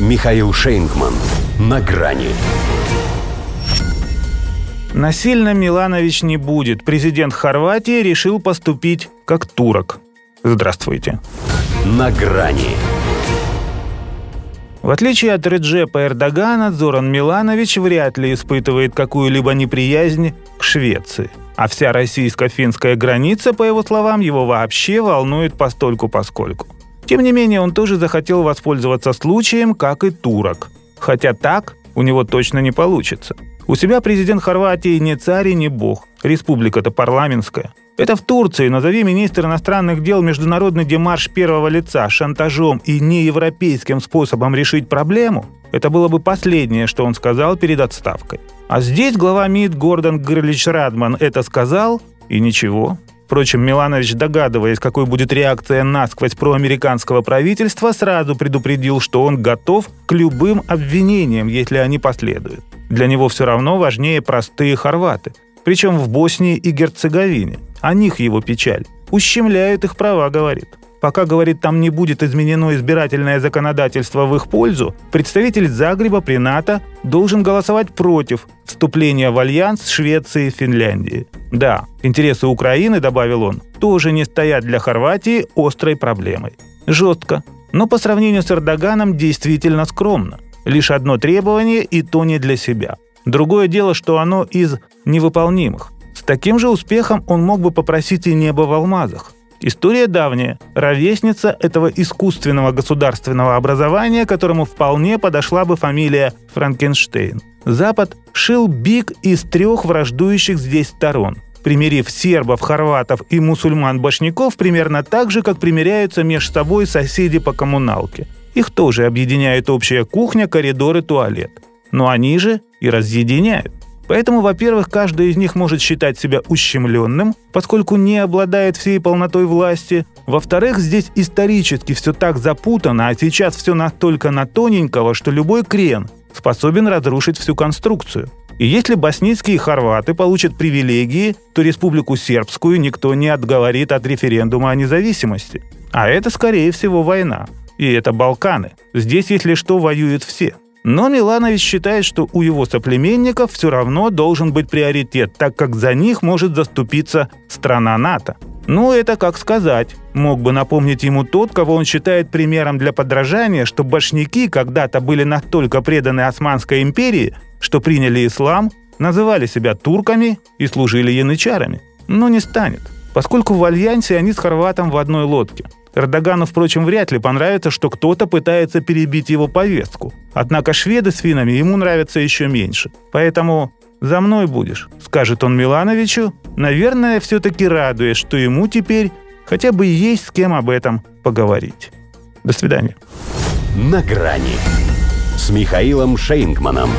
Михаил Шейнгман. На грани. Насильно Миланович не будет. Президент Хорватии решил поступить как турок. Здравствуйте. На грани. В отличие от Реджепа Эрдогана, Зоран Миланович вряд ли испытывает какую-либо неприязнь к Швеции. А вся российско-финская граница, по его словам, его вообще волнует постольку-поскольку. Тем не менее, он тоже захотел воспользоваться случаем, как и турок. Хотя так у него точно не получится. У себя президент Хорватии не царь и не бог. Республика-то парламентская. Это в Турции, назови министр иностранных дел международный демарш первого лица шантажом и неевропейским способом решить проблему, это было бы последнее, что он сказал перед отставкой. А здесь глава МИД Гордон Грлич Радман это сказал, и ничего. Впрочем, Миланович, догадываясь, какой будет реакция насквозь проамериканского правительства, сразу предупредил, что он готов к любым обвинениям, если они последуют. Для него все равно важнее простые хорваты, причем в Боснии и Герцеговине – о них его печаль. Ущемляют их права, говорит. Пока, говорит, там не будет изменено избирательное законодательство в их пользу, представитель Загреба при НАТО должен голосовать против вступления в альянс с Швецией и Финляндией. Да, интересы Украины, добавил он, тоже не стоят для Хорватии острой проблемой. Жестко, но по сравнению с Эрдоганом действительно скромно. Лишь одно требование, и то не для себя. Другое дело, что оно из невыполнимых таким же успехом он мог бы попросить и небо в алмазах. История давняя, ровесница этого искусственного государственного образования, которому вполне подошла бы фамилия Франкенштейн. Запад шил биг из трех враждующих здесь сторон, примирив сербов, хорватов и мусульман-башняков примерно так же, как примиряются между собой соседи по коммуналке. Их тоже объединяет общая кухня, коридор и туалет. Но они же и разъединяют. Поэтому, во-первых, каждый из них может считать себя ущемленным, поскольку не обладает всей полнотой власти. Во-вторых, здесь исторически все так запутано, а сейчас все настолько на тоненького, что любой крен способен разрушить всю конструкцию. И если боснийские хорваты получат привилегии, то республику сербскую никто не отговорит от референдума о независимости. А это, скорее всего, война. И это Балканы. Здесь, если что, воюют все. Но Миланович считает, что у его соплеменников все равно должен быть приоритет, так как за них может заступиться страна НАТО. Ну, это как сказать. Мог бы напомнить ему тот, кого он считает примером для подражания, что башняки когда-то были настолько преданы Османской империи, что приняли ислам, называли себя турками и служили янычарами. Но не станет, поскольку в альянсе они с хорватом в одной лодке. Эрдогану, впрочем, вряд ли понравится, что кто-то пытается перебить его повестку. Однако шведы с финами ему нравятся еще меньше. Поэтому «за мной будешь», — скажет он Милановичу, наверное, все-таки радуясь, что ему теперь хотя бы есть с кем об этом поговорить. До свидания. «На грани» с Михаилом Шейнгманом.